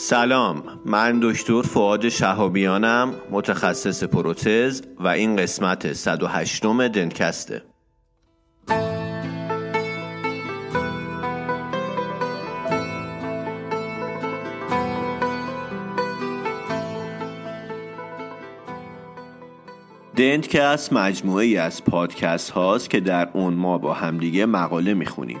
سلام من دکتر فعاد شهابیانم متخصص پروتز و این قسمت 108 دنکسته. دنتکست مجموعه ای از پادکست هاست که در اون ما با همدیگه مقاله می‌خونیم.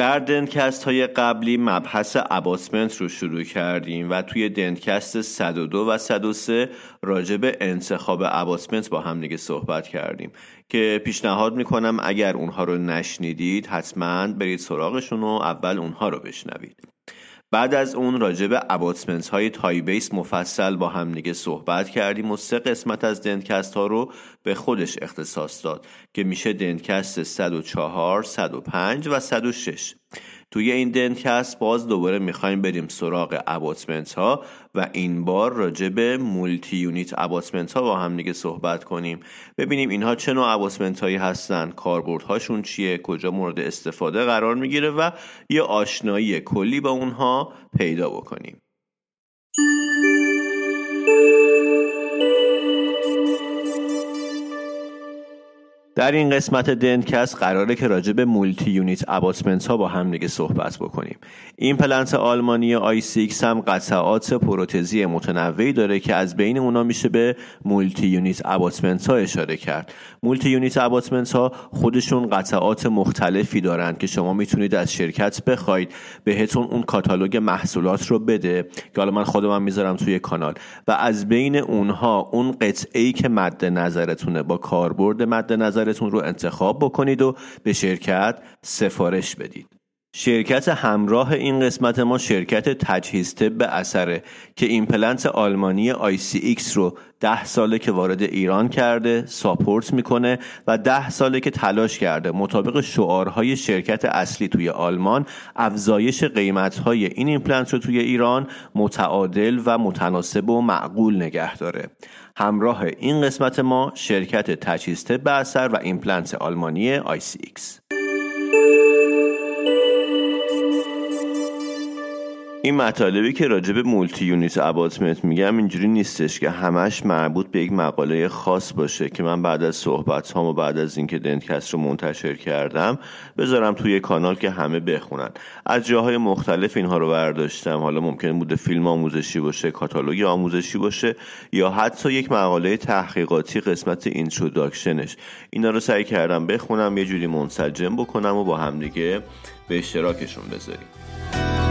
در دنکست های قبلی مبحث اباسمنت رو شروع کردیم و توی دنکست 102 و 103 راجع به انتخاب اباسمنت با هم دیگه صحبت کردیم که پیشنهاد می‌کنم اگر اونها رو نشنیدید حتما برید سراغشون و اول اونها رو بشنوید. بعد از اون راجع به اباتمنت های تای بیس مفصل با هم دیگه صحبت کردیم و سه قسمت از دنکست ها رو به خودش اختصاص داد که میشه دنکست 104, 105 و 106 توی این دنکست باز دوباره می‌خوایم بریم سراغ اباتمنت ها و این بار راجع به مولتی یونیت اباتمنت ها با هم دیگه صحبت کنیم. ببینیم اینها چه نوع اباتمنت هایی هستن هاشون چیه کجا مورد استفاده قرار می‌گیره و یه آشنایی کلی با اونها پیدا بکنیم. در این قسمت دنت‌کست قراره که راجع به multi unit abutment ها با هم دیگه صحبت بکنیم. ایمپلنت آلمانی ICX هم قطعات پروتزی متنوعی داره که از بین اونا میشه به multi unit abutment ها اشاره کرد. multi unit abutment ها خودشون قطعات مختلفی دارند که شما می‌تونید از شرکت بخواید. بهتون اون کاتالوگ محصولات رو بده که حالا من خودم می‌ذارم توی کانال. و از بین اونها اون قطعه ای که مد نظرتونه با کاربرد مد نظر رو انتخاب بکنید و به شرکت سفارش بدید. شرکت همراه این قسمت ما شرکت تجهیز طب اثره که ایمپلنت آلمانی ICX رو ده ساله که وارد ایران کرده support می‌کنه و ده ساله که تلاش کرده مطابق شعارهای شرکت اصلی توی آلمان افزایش قیمتهای این ایمپلنت رو توی ایران متعادل و متناسب و معقول نگه داره. همراه این قسمت ما شرکت تجهیز طب اثر و ایمپلنت آلمانی ICX این مطالبی که راجع به multi unit abutment میگم اینجوری نیستش که همش مربوط به یک مقاله خاص باشه که من بعد از صحبت هم و بعد از اینکه دنتکست رو منتشر کردم بذارم توی کانال که همه بخونن. از جاهای مختلف اینها رو برداشتم. حالا ممکن بوده فیلم آموزشی باشه کاتالوگ آموزشی باشه یا حتی یک مقاله تحقیقاتی قسمت اینتروداکشنش اینا رو سعی کردم بخونم یه جوری منسجم بکنم و با همدیگه به اشتراکشون بذاریم.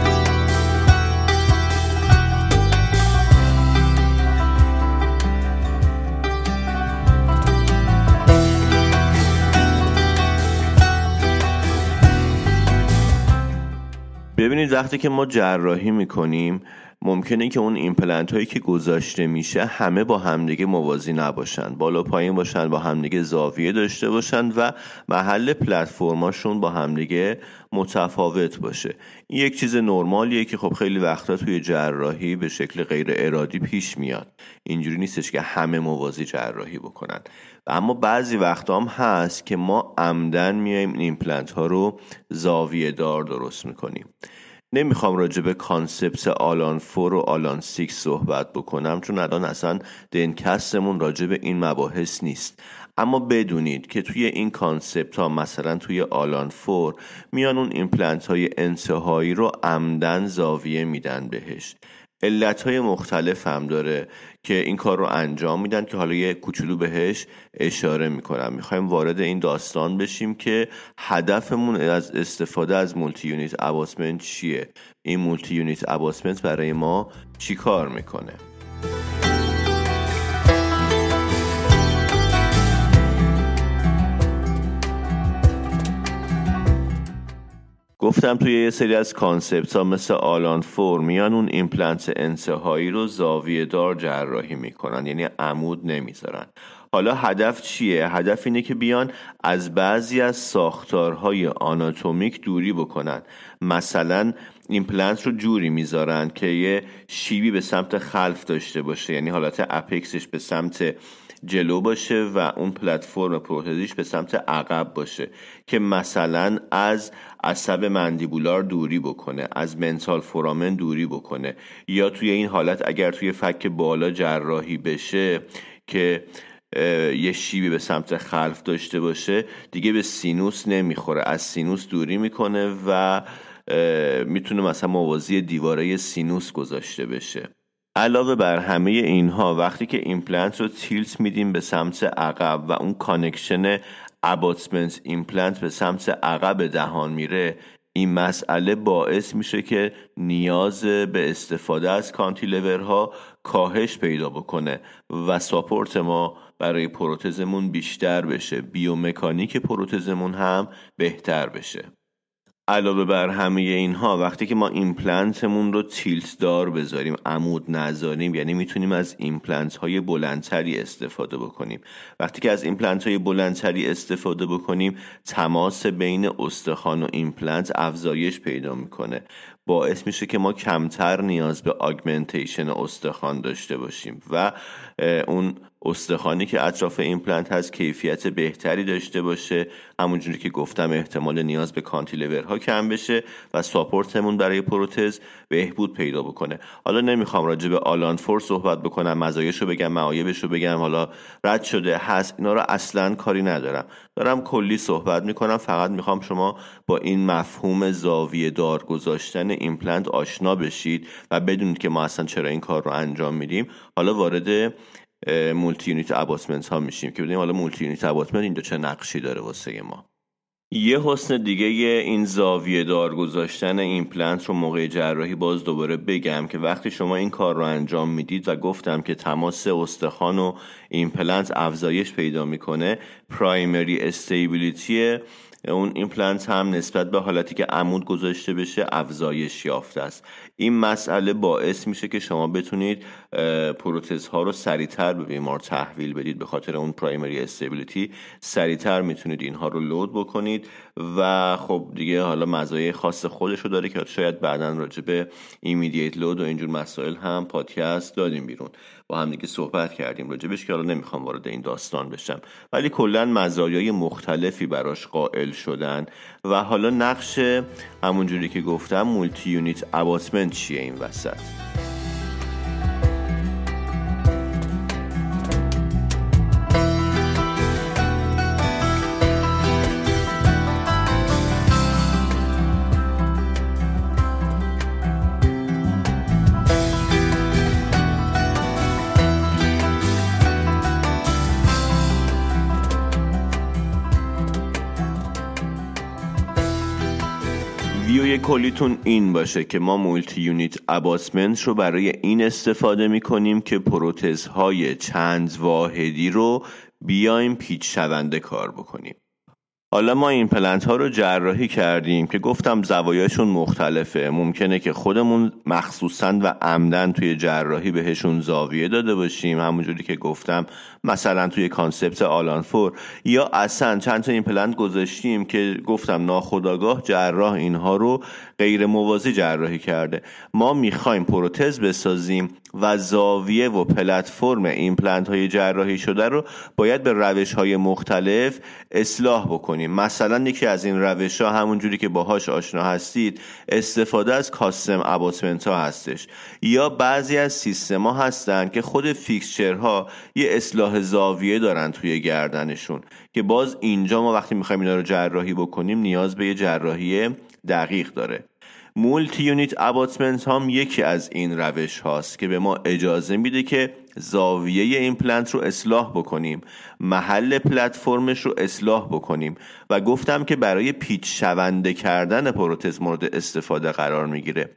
ببینید وقتی که ما جراحی می‌کنیم ممکنه که اون ایمپلنت هایی که گذاشته میشه همه با همدیگه موازی نباشن. بالا پایین باشن با همدیگه زاویه داشته باشن و محل پلتفرماشون با همدیگه متفاوت باشه. این یک چیز نرمالیه که خب خیلی وقتا توی جراحی به شکل غیر ارادی پیش میاد. اینجوری نیستش که همه موازی جراحی بکنن. اما بعضی وقتا هم هست که ما عمدن میایم این ایمپلنت ها رو زاویه دار درست می‌کنیم. نمی‌خوام راجع به concept all on four و all on six صحبت بکنم چون الان اصلا دنتکستمون راجع به این مباحث نیست. اما بدونید که توی این concept ها مثلا توی all on four میان اون ایمپلنت های انتهایی رو عمدن زاویه میدن بهش. علت های مختلف هم داره. که این کار رو انجام میدن که حالا یه کوچولو بهش اشاره می‌کنم. می‌خوایم وارد این داستان بشیم که هدفمون از استفاده از multi unit abutment چیه؟ این multi unit abutment برای ما چی کار می‌کنه؟ گفتم توی یه سری از concept ها مثل all on four میان اون ایمپلنت انتهایی رو زاویه دار جراحی می‌کنن یعنی عمود نمی‌ذارن حالا هدف چیه؟ هدف اینه که بیان از بعضی از ساختارهای آناتومیک دوری بکنن مثلا ایمپلنت رو جوری می‌ذارن که یه شیبی به سمت خلف داشته باشه یعنی حالت apex ش به سمت جلو باشه و اون پلتفرم پروتزیش به سمت عقب باشه که مثلا از عصب مندیبولار دوری بکنه از mental foramen دوری بکنه. یا توی این حالت اگر توی فک بالا جراحی بشه که یه شیبی به سمت خلف داشته باشه دیگه به سینوس نمی‌خوره. از سینوس دوری می‌کنه و می‌تونه مثلا موازی دیواره سینوس گذاشته بشه. علاوه بر همه اینها وقتی که ایمپلنت رو tilt میدیم به سمت عقب و اون connection abutment ایمپلنت به سمت عقب دهان میره این مسئله باعث میشه که نیاز به استفاده از cantilever ها کاهش پیدا بکنه و support ما برای پروتزمون بیشتر بشه. بیومکانیک پروتزمون هم بهتر بشه. علاوه بر همه اینها وقتی که ما ایمپلنتمون رو tilt دار بذاریم عمود نذاریم یعنی می‌تونیم از ایمپلنت های بلندتری استفاده بکنیم. وقتی که از ایمپلنت های بلندتری استفاده بکنیم تماس بین استخوان و ایمپلنت افزایش پیدا می‌کنه. باعث میشه که ما کمتر نیاز به augmentation استخوان داشته باشیم و اون استخوانی که اطراف ایمپلنت هست کیفیت بهتری داشته باشه. همونجوری که گفتم احتمال نیاز به cantilever ها کم بشه و support مون برای پروتز بهبود پیدا بکنه. حالا نمی‌خوام راجع به all on four صحبت بکنم مزایاشو بگم معایبشو بگم حالا رد شده هست اینا رو اصلا کاری ندارم. دارم کلی صحبت می‌کنم. فقط می‌خوام شما با این مفهوم زاویه دار گذاشتن ایمپلنت آشنا بشید و بدونید که ما اصلا چرا این کار رو انجام میدیم. حالا وارد multi unit ها میشیم که بدونیم حالا multi unit اینجا چه نقشی داره واسه ما. یه حسن دیگه این زاویه دار گذاشتن ایمپلنت رو موقع جراحی باز دوباره بگم که وقتی شما این کار رو انجام می‌دید و گفتم که تماس استخوان و ایمپلنت افزایش پیدا می‌کنه primary stability اون ایمپلنت هم نسبت به حالتی که عمود گذاشته بشه افزایش یافته است. این مسئله باعث میشه که شما بتونید پروتزها رو سریعتر به بیمار تحویل بدید به خاطر اون primary stability. سریعتر می‌تونید اینها رو load بکنید و خب دیگه حالا مزایای خاص خودش رو داره که شاید بعدا راجع به immediate load و اینجور مسائل هم پادکست دادیم بیرون. با هم دیگه صحبت کردیم راجبش که حالا نمی‌خوام وارد این داستان بشم. ولی کلا مزایای مختلفی براش قائل شدن و حالا نقش همونجوری که گفتم مولتی یونیت اباتمنت چیه این وسط؟ کلیتمون این باشه که ما multi unit abutment رو برای این استفاده می‌کنیم که پروتزهای چند واحدی رو بیایم پیچ شونده کار بکنیم. حالا ما ایمپلنت ها رو جراحی کردیم که گفتم زوایاشون مختلفه. ممکنه که خودمون مخصوصا و عمدن توی جراحی بهشون زاویه داده باشیم. همونجوری که گفتم مثلا توی concept all on four یا اصلا چند تا ایمپلنت گذاشتیم که گفتم ناخداگاه جراح اینها رو غیر موازی جراحی کرده. ما می‌خوایم پروتز بسازیم و زاویه و پلتفرم ایمپلنت های جراحی شده رو باید به روش های مختلف اصلاح بکنیم. مثلا یکی از این روش ها همونجوری که باهاش آشنا هستید استفاده از custom abutment ها هستش. یا بعضی از سیستم ها هستن که خود fixture ها یه اصلاح زاویه دارن توی گردنشون که باز اینجا ما وقتی می‌خوایم اینا رو جراحی بکنیم نیاز به یه جراحی دقیق داره. multi unit abutment هم یکی از این روش هاست که به ما اجازه میده که زاویه ایمپلنت رو اصلاح بکنیم محل پلتفرمش رو اصلاح بکنیم و گفتم که برای پیچ شونده کردن پروتز مورد استفاده قرار می‌گیره.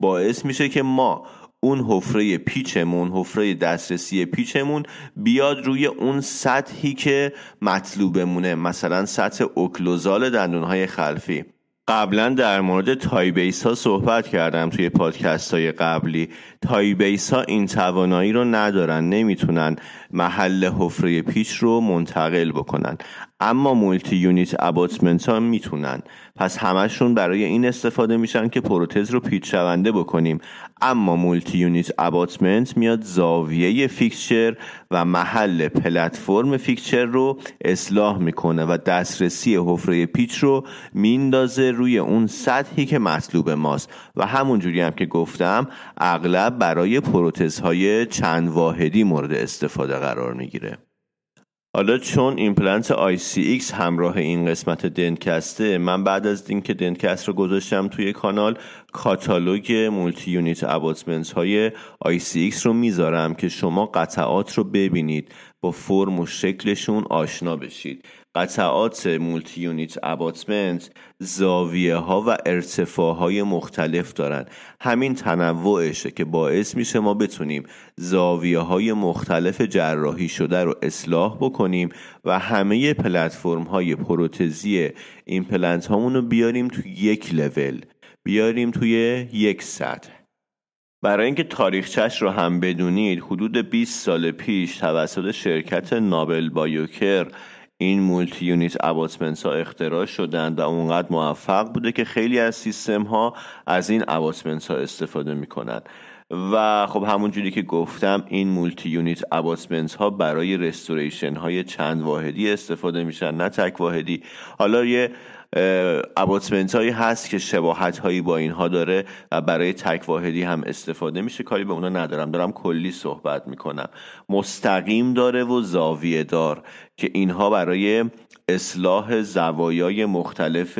باعث میشه که ما اون حفره پیچمون حفره دسترسی پیچمون بیاد روی اون سطحی که مطلوبمونه مثلا سطح occlusal دندونهای خلفی. قبلا در مورد Ti-base ها صحبت کردم توی پادکست های قبلی. Ti-base ها این توانایی رو ندارن نمی‌تونن محل حفره پیچ رو منتقل بکنن. اما multi unit abutment ها می‌تونن. پس همشون برای این استفاده میشن که پروتز رو پیچ شونده بکنیم. اما multi unit abutment میاد زاویه fixture و محل پلتفرم fixture رو اصلاح می‌کنه و دسترسی حفره پیچ رو میندازه روی اون سطحی که مطلوب ماست. و همونجوری هم که گفتم اغلب برای پروتزهای چند واحدی مورد استفاده قرار می‌گیره. حالا چون ایمپلنت ICX همراه این قسمت دنکسته من بعد از اینکه دنکست رو گذاشتم توی کانال کاتالوگ multi unit abutment های ICX رو می‌ذارم که شما قطعات رو ببینید با فرم و شکلشون آشنا بشید. قطعات multi unit abutment زاویه ها و ارتفاع های مختلف دارن همین تنوعشه که باعث میشه ما بتونیم زاویه های مختلف جراحی شده رو اصلاح بکنیم و همه پلتفرم های پروتزی ایمپلنت هامون رو بیاریم توی یک لول. بیاریم توی یک سطح. برای اینکه تاریخچش رو هم بدونید حدود 20 سال پیش توسط شرکت Nobel Biocare این multi unit abutment ها اختراع شدند و اونقدر موفق بوده که خیلی از سیستم ها از این abutment ها استفاده می‌کنن. و خب همون جوری که گفتم این multi unit abutment ها برای restoration های چند واحدی استفاده میشن نه تک واحدی. حالا یه اباتمنت هایی هست که شباهت هایی با اینها داره و برای تک واحدی هم استفاده میشه. کاری به اونا ندارم. دارم کلی صحبت می‌کنم. مستقیم داره و زاویه دار که اینها برای اصلاح زوایای مختلف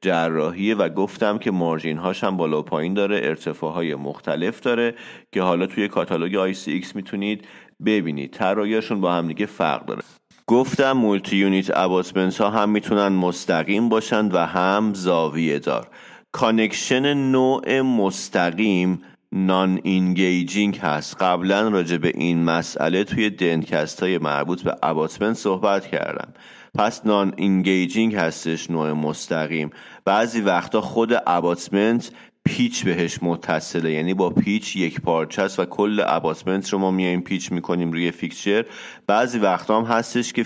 جراحی و گفتم که مارجین هاش هم بالا و پایین داره ارتفاع های مختلف داره که حالا توی کاتالوگ ICX می‌تونید ببینید. طراحیشون با هم دیگه فرق داره. گفتم multi unit abutment ها هم می‌تونن مستقیم باشند و هم زاویه دار. connection نوع مستقیم non-engaging هست. قبلا راجع به این مسئله توی دنکست های مربوط به abutment صحبت کردم. پس non-engaging هستش نوع مستقیم. بعضی وقتا خود abutment پیچ بهش متصله. یعنی با پیچ یک پارچه و کل abutment رو ما میایم پیچ می‌کنیم روی fixture بعضی وقتا هم هستش که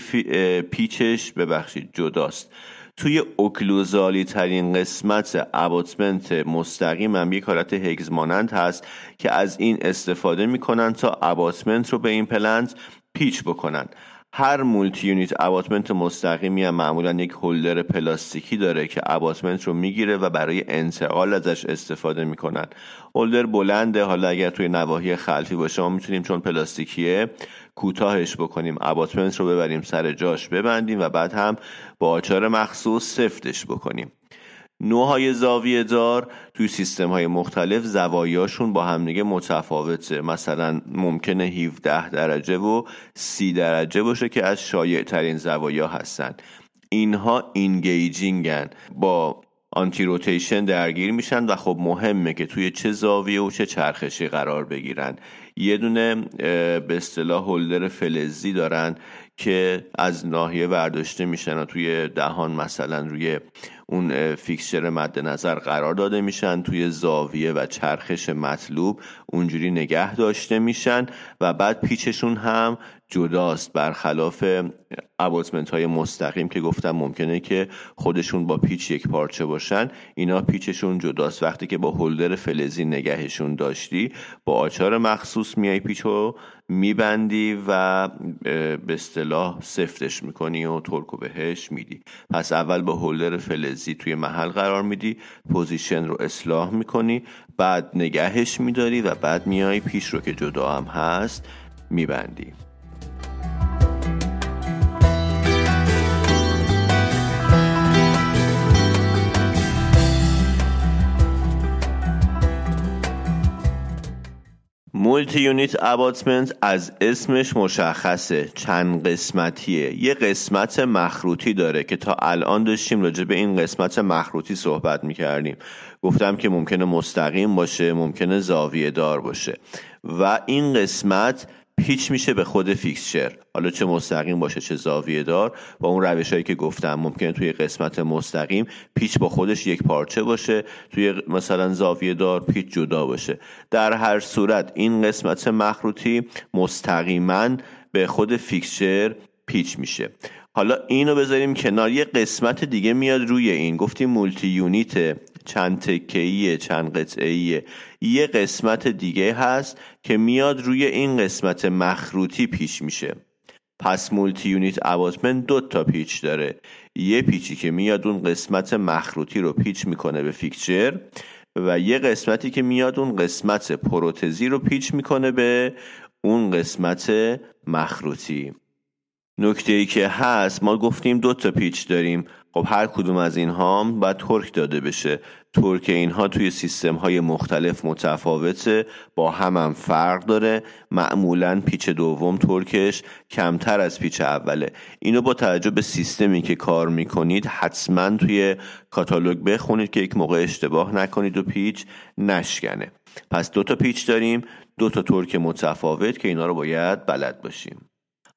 پیچش ببخشید جداست. توی occlusal ی ترین قسمت abutment مستقیم هم یک حالت hex مانند هست که از این استفاده می‌کنن تا abutment رو به ایمپلنت پیچ بکنن. هر multi unit abutment مستقیمی هم معمولا یک holder پلاستیکی داره که abutment رو می‌گیره و برای انتقال ازش استفاده می‌کنن. holder بلنده. حالا اگر توی نواحی خلفی باشه ما می‌تونیم چون پلاستیکیه کوتاهش بکنیم اباتمنت رو ببریم سر جاش ببندیم و بعد هم با آچار مخصوص سفتش بکنیم. نوعهای زاویه دار توی سیستم های مختلف زوایاشون با همدیگه متفاوته. مثلا ممکنه 17 درجه و 30 درجه باشه که از شایع ترین زوایا هستن. اینها اینگیجینگن با آنتی روتیشن درگیر میشن و خب مهمه که توی چه زاویه و چه چرخشی قرار بگیرن. یه دونه به اصطلاح هولدر فلزی دارن که از ناحیه برداشته میشن و توی دهان مثلا روی اون فیکسچر مد نظر قرار داده میشن توی زاویه و چرخش مطلوب اونجوری نگه داشته میشن و بعد پیچشون هم جداست برخلاف اباتمنت های مستقیم که گفتم ممکنه که خودشون با پیچ یک پارچه باشن اینا پیچشون جداست. وقتی که با هولدر فلزی نگهشون داشتی با آچار مخصوص میای پیچ رو میبندی و به اصطلاح سفتش می‌کنی و torque و بهش میدی. پس اول با holder فلزی توی محل قرار میدی position رو اصلاح می‌کنی بعد نگهش میداری و بعد میای پیچش رو که جدا هم هست میبندی. multi unit abutment از اسمش مشخصه. چند قسمتیه. یه قسمت مخروطی داره که تا الان داشتیم راجع به این قسمت مخروطی صحبت می‌کردیم. گفتم که ممکنه مستقیم باشه ممکنه زاویه دار باشه. و این قسمت پیچ میشه به خود fixture. حالا چه مستقیم باشه چه زاویه دار با اون روش هایی که گفتم ممکنه توی قسمت مستقیم پیچ با خودش یک پارچه باشه توی مثلا زاویه دار پیچ جدا باشه. در هر صورت این قسمت مخروطی مستقیما به خود fixture پیچ میشه. حالا اینو بذاریم کنار. یه قسمت دیگه میاد روی این. گفتیم multi unit چند تکهیه چند قطعه یه قسمت دیگه هست که میاد روی این قسمت مخروطی پیچ میشه. پس multi unit abutment دو تا پیچ داره. یه پیچی که میاد اون قسمت مخروطی رو پیچ می‌کنه به fixture و یه قسمتی که میاد اون قسمت پروتزی رو پیچ می‌کنه به اون قسمت مخروطی. نکته ای که هست ما گفتیم دو تا پیچ داریم. خب هر کدوم از اینها باید torque داده بشه. torque اینها توی سیستم های مختلف متفاوته با هم هم فرق داره. معمولا پیچ دوم torque ش کمتر از پیچ اوله. اینو با توجه به سیستمی که کار می‌کنید حتما توی کاتالوگ بخونید که یک موقع اشتباه نکنید و پیچ نشکنه. پس دو تا پیچ داریم دو تا torque متفاوت که اینا رو باید بلد باشیم.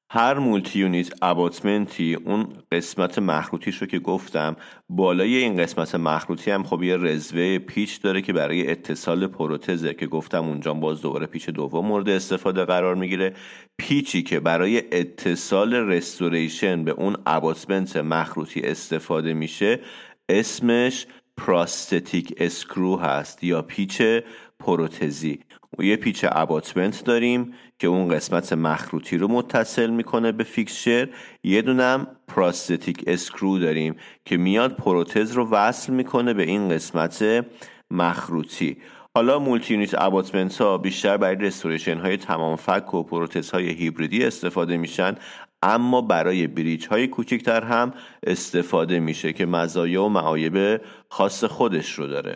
هر multi unit abutment ی اون قسمت مخروطیش رو که گفتم بالای این قسمت مخروطی هم خب یه رزوه پیچ داره که برای اتصال پروتزه که گفتم اونجا باز دوباره پیچ دوم مورد استفاده قرار می‌گیره. پیچی که برای اتصال restoration به اون abutment مخروطی استفاده میشه اسمش prosthetic screw هست یا پیچ پروتزی. و یه پیچ abutment داریم که اون قسمت مخروطی رو متصل می‌کنه به fixture. یه دونم prosthetic screw داریم که میاد پروتز رو وصل می‌کنه به این قسمت مخروطی. حالا multi unit abutment ها بیشتر برای restoration های تمام فک و پروتز های هیبریدی استفاده میشن اما برای bridge های کوچکتر هم استفاده میشه که مزایا و معایب خاص خودش رو داره.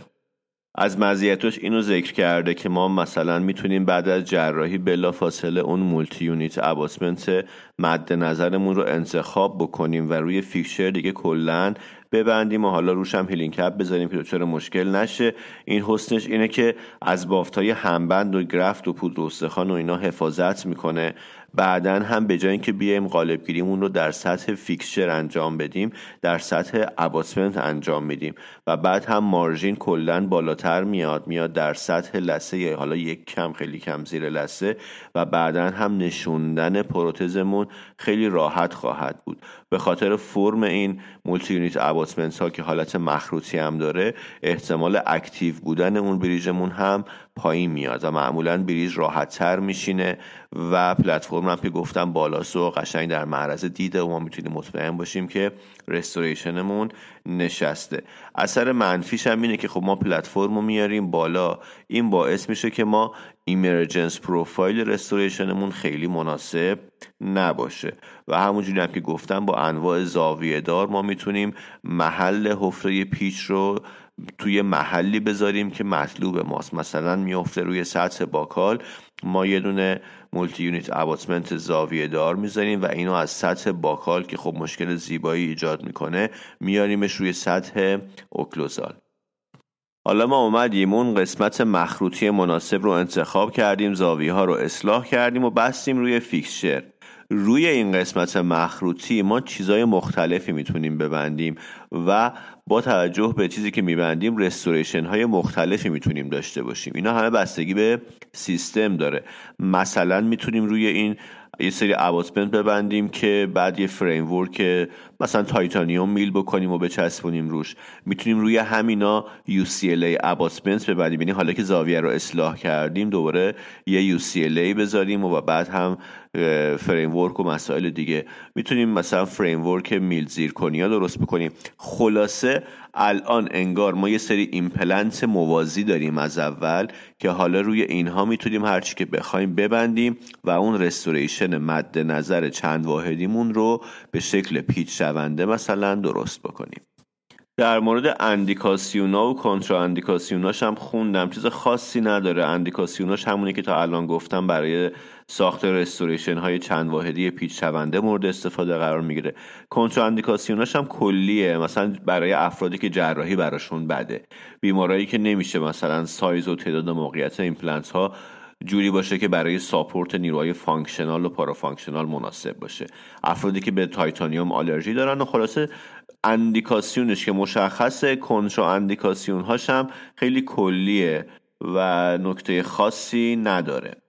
از مزیتش اینو ذکر کرده که ما مثلا می‌تونیم بعد از جراحی بلا فاصله اون multi unit abutment مد نظرمون رو انتخاب بکنیم و روی fixture دیگه کلا ببندیم و حالا روش هم healing cap بذاریم که دچار مشکل نشه. این حسنش اینه که از بافتای همبند و graft و پودر و اینا حفاظت می‌کنه. بعدا هم به جای اینکه بیایم قالب گیریمون رو در سطح fixture انجام بدیم در سطح abutment انجام میدیم و بعد هم margin کلا بالاتر میاد میاد در سطح لثه حالا یک کم خیلی کم زیر لثه و بعدا هم نشوندن پروتزمون خیلی راحت خواهد بود. به خاطر فرم این multi unit abutment ها که حالت مخروطی هم داره احتمال active بودن اون bridge مون هم پایین میاد و معمولا bridge راحت تر میشینه و پلتفرم هم که گفتم بالاست و قشنگ در معرض دیده و ما می‌تونیم مطمئن باشیم که restoration مون نشسته. اثر منفیش هم اینه که خب ما پلتفرم رو میاریم بالا. این باعث میشه که ما emergence profile restoration مون خیلی مناسب نباشه. و همونجوری هم که گفتم با انواع زاویه دار ما می‌تونیم محل حفره پیچ رو توی محلی بذاریم که مطلوب ماست. مثلا میفته روی سطح buccal ما یه دونه multi unit abutment زاویه دار می‌ذاریم و اینو از سطح buccal که خب مشکل زیبایی ایجاد می‌کنه میاریمش روی سطح occlusal. حالا ما اومدیم اون قسمت مخروطی مناسب رو انتخاب کردیم زاویه ها رو اصلاح کردیم و بستیم روی فیکسچر روی این قسمت مخروطی ما چیزای مختلفی می‌تونیم ببندیم. و با توجه به چیزی که میبندیم رستوریشن های مختلفی می‌تونیم داشته باشیم. اینا همه بستگی به سیستم داره. مثلا می‌تونیم روی این یه سری اباتمنت ببندیم که بعد یه فریم ورک مثلا تایتانیوم mill بکنیم و بچسبونیم روش. می‌تونیم روی همینا UCLA abutment ببندیم. یعنی حالا که زاویه رو اصلاح کردیم دوباره یه UCLA بذاریم و بعد هم framework و مسائل دیگه. می‌تونیم مثلا framework mill zirconia درست بکنیم. خلاصه الان انگار ما یه سری ایمپلنت موازی داریم از اول که حالا روی اینها می‌تونیم هرچی که بخوایم ببندیم و اون restoration مد نظر چند واحدیمون رو به شکل پیچ شونده مثلا درست بکنیم. در مورد اندیکاسیونا و کنترا اندیکاسیوناش هم خوندم. چیز خاصی نداره. اندیکاسیوناش همونی که تا الان گفتم برای ساخت restoration های چند واحدی پیچ شونده مورد استفاده قرار می‌گیره. کنترا اندیکاسیوناش هم کلیه. مثلا برای افرادی که جراحی براشون بده. بیمارایی که نمیشه مثلا سایز و تعداد موقعیت ایمپلنت ها جوری باشه که برای support نیروهای functional و parafunctional مناسب باشه. افرادی که به تایتانیوم آلرژی دارن و خلاصه اندیکاسیونش که مشخصه کنترا اندیکاسیون هاش هم خیلی کلیه و نکته خاصی نداره.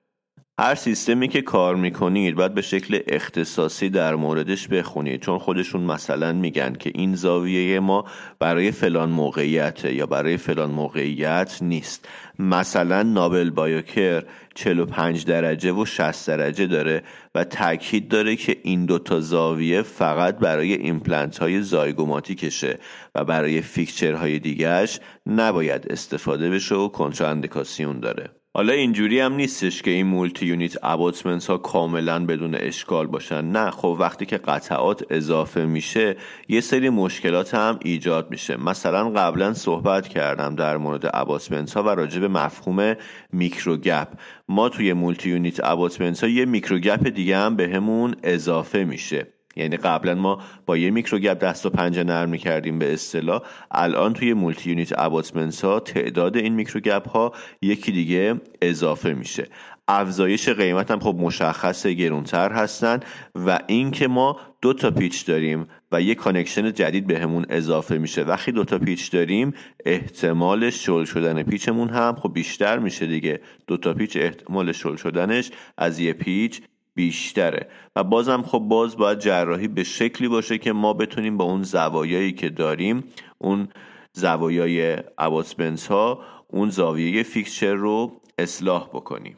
هر سیستمی که کار می‌کنید باید به شکل اختصاصی در موردش بخونید. چون خودشون مثلا میگن که این زاویه ما برای فلان موقعیت یا برای فلان موقعیت نیست. مثلا Nobel Biocare 45 درجه و 60 درجه داره و تاکید داره که این دوتا زاویه فقط برای ایمپلنت های zygomatic شه و برای fixture های دیگهش نباید استفاده بشه و کنتراندیکاسیون داره. حالا اینجوری هم نیستش که این multi unit abutment ها کاملا بدون اشکال باشن. نه خب وقتی که قطعات اضافه میشه یه سری مشکلات هم ایجاد میشه. مثلا قبلا صحبت کردم در مورد abutment ها و راجع به مفهوم microgap ما توی multi unit abutment ها یه microgap دیگه هم بهمون اضافه میشه. یعنی قبلا ما با یه microgap دست و پنجه نرم می‌کردیم به اصطلاح. الان توی multi unit abutment ها تعداد این microgap ها یکی دیگه اضافه میشه. افزایش قیمت هم خب مشخص گرونتر هستن و اینکه ما دو تا پیچ داریم و یه connection جدید بهمون به اضافه میشه. وقتی دو تا پیچ داریم احتمال شل شدن پیچمون هم خب بیشتر میشه دیگه. دو تا پیچ احتمال شل شدنش از یه پیچ بیشتره. و بازم خب باز باید جراحی به شکلی باشه که ما بتونیم با اون زوایایی که داریم اون زوایای abutment ها اون زاویه fixture رو اصلاح بکنیم.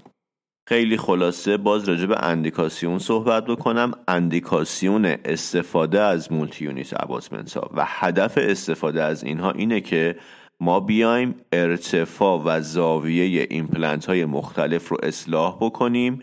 خیلی خلاصه باز راجع به اندیکاسیون صحبت بکنم. اندیکاسیون استفاده از multi unit ها و هدف استفاده از اینها اینه که ما بیایم ارتفاع و زاویه ایمپلنت های مختلف رو اصلاح بکنیم.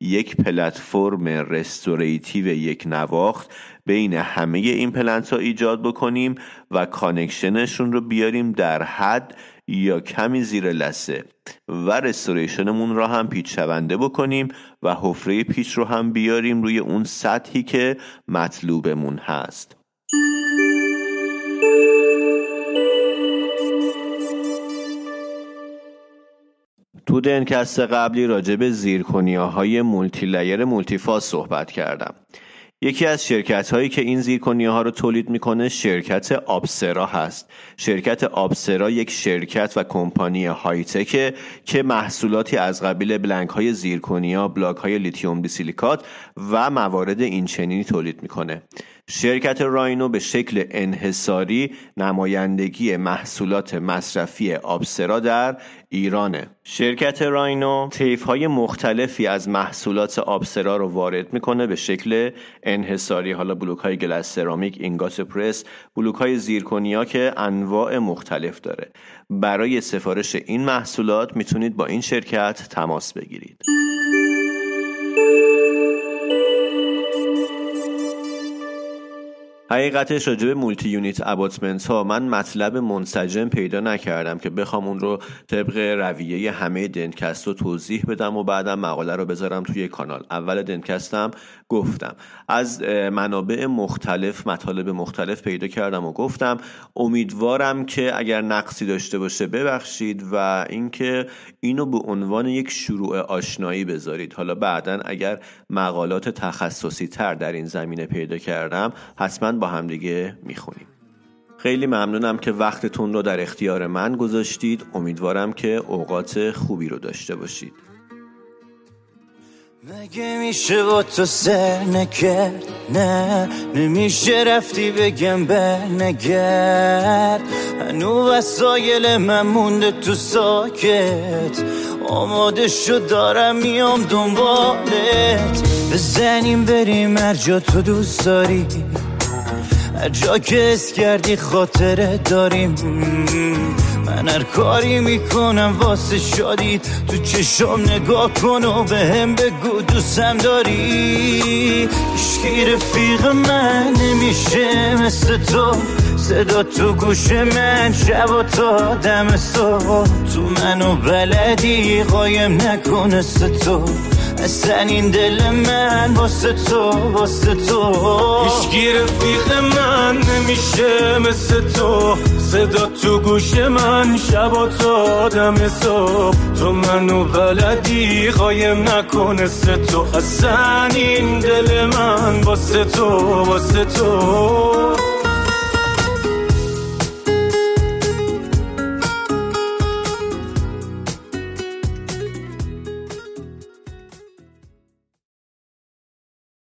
یک پلتفرم restorative یک نواخت بین همه ایمپلنت ها ایجاد بکنیم و connection شون رو بیاریم در حد یا کمی زیر لثه و restoration مون را هم پیچ شونده بکنیم و حفره پیچ رو هم بیاریم روی اون سطحی که مطلوبمون هست. تو دنتکست قبلی راجع به زیرکنیاهای multi-layer multi-phase صحبت کردم. یکی از شرکت هایی که این زیرکنیا ها رو تولید می‌کنه شرکت Upcera هست. شرکت Upcera یک شرکت و کمپانی high-tech ه که محصولاتی از قبیل blank های زیرکنیا block های lithium disilicate و موارد اینچنینی تولید می‌کنه. شرکت راینو به شکل انحصاری نمایندگی محصولات مصرفی Upcera در ایرانه. شرکت راینو طیف های مختلفی از محصولات Upcera رو وارد می‌کنه به شکل انحصاری. حالا بلوک های glass ceramic ingot press بلوک های زیرکنیا که انواع مختلف داره. برای سفارش این محصولات می‌تونید با این شرکت تماس بگیرید. حقیقتش راجع به multi-unit abutment ها من مطلب منسجم پیدا نکردم که بخوام اون رو طبق رویه همه دنکست رو توضیح بدم و بعدم مقاله رو بذارم توی کانال. اول دنکستم گفتم. از منابع مختلف مطالب مختلف پیدا کردم و گفتم. امیدوارم که اگر نقصی داشته باشه ببخشید و اینکه اینو به عنوان یک شروع آشنایی بذارید. حالا بعدا اگر مقالات تخصصی تر در این زمینه پیدا کردم حتما با همدیگه می‌خونیم. خیلی ممنونم که وقتتون رو در اختیار من گذاشتید. امیدوارم که اوقات خوبی رو داشته باشید. مگه میشه با تو سر نکرد؟ نه نمیشه رفتی بگم بر نگرد هنو وسایل من مونده تو ساکت. آماده شد دارم میام دنبالت. بزنیم بریم هر جا تو دوست داری. جا که اس کردی خاطره داریم. من هر کاری می‌کنم واسه شادید تو چشم نگاه کن و به هم بگو دوستم داری. هیچکی رفیق من نمیشه مثل تو. صدا تو گوش من شب و تا دم تو منو بلدی قایم نکنه تو. اصلا این دل من واسه تو واسه تو هیچگی رفیق من نمیشه مثل تو صدا تو گوش من شب و تا صبح تو منو بلدی قایم نکنه تو اصلا این دل من واسه تو واسه تو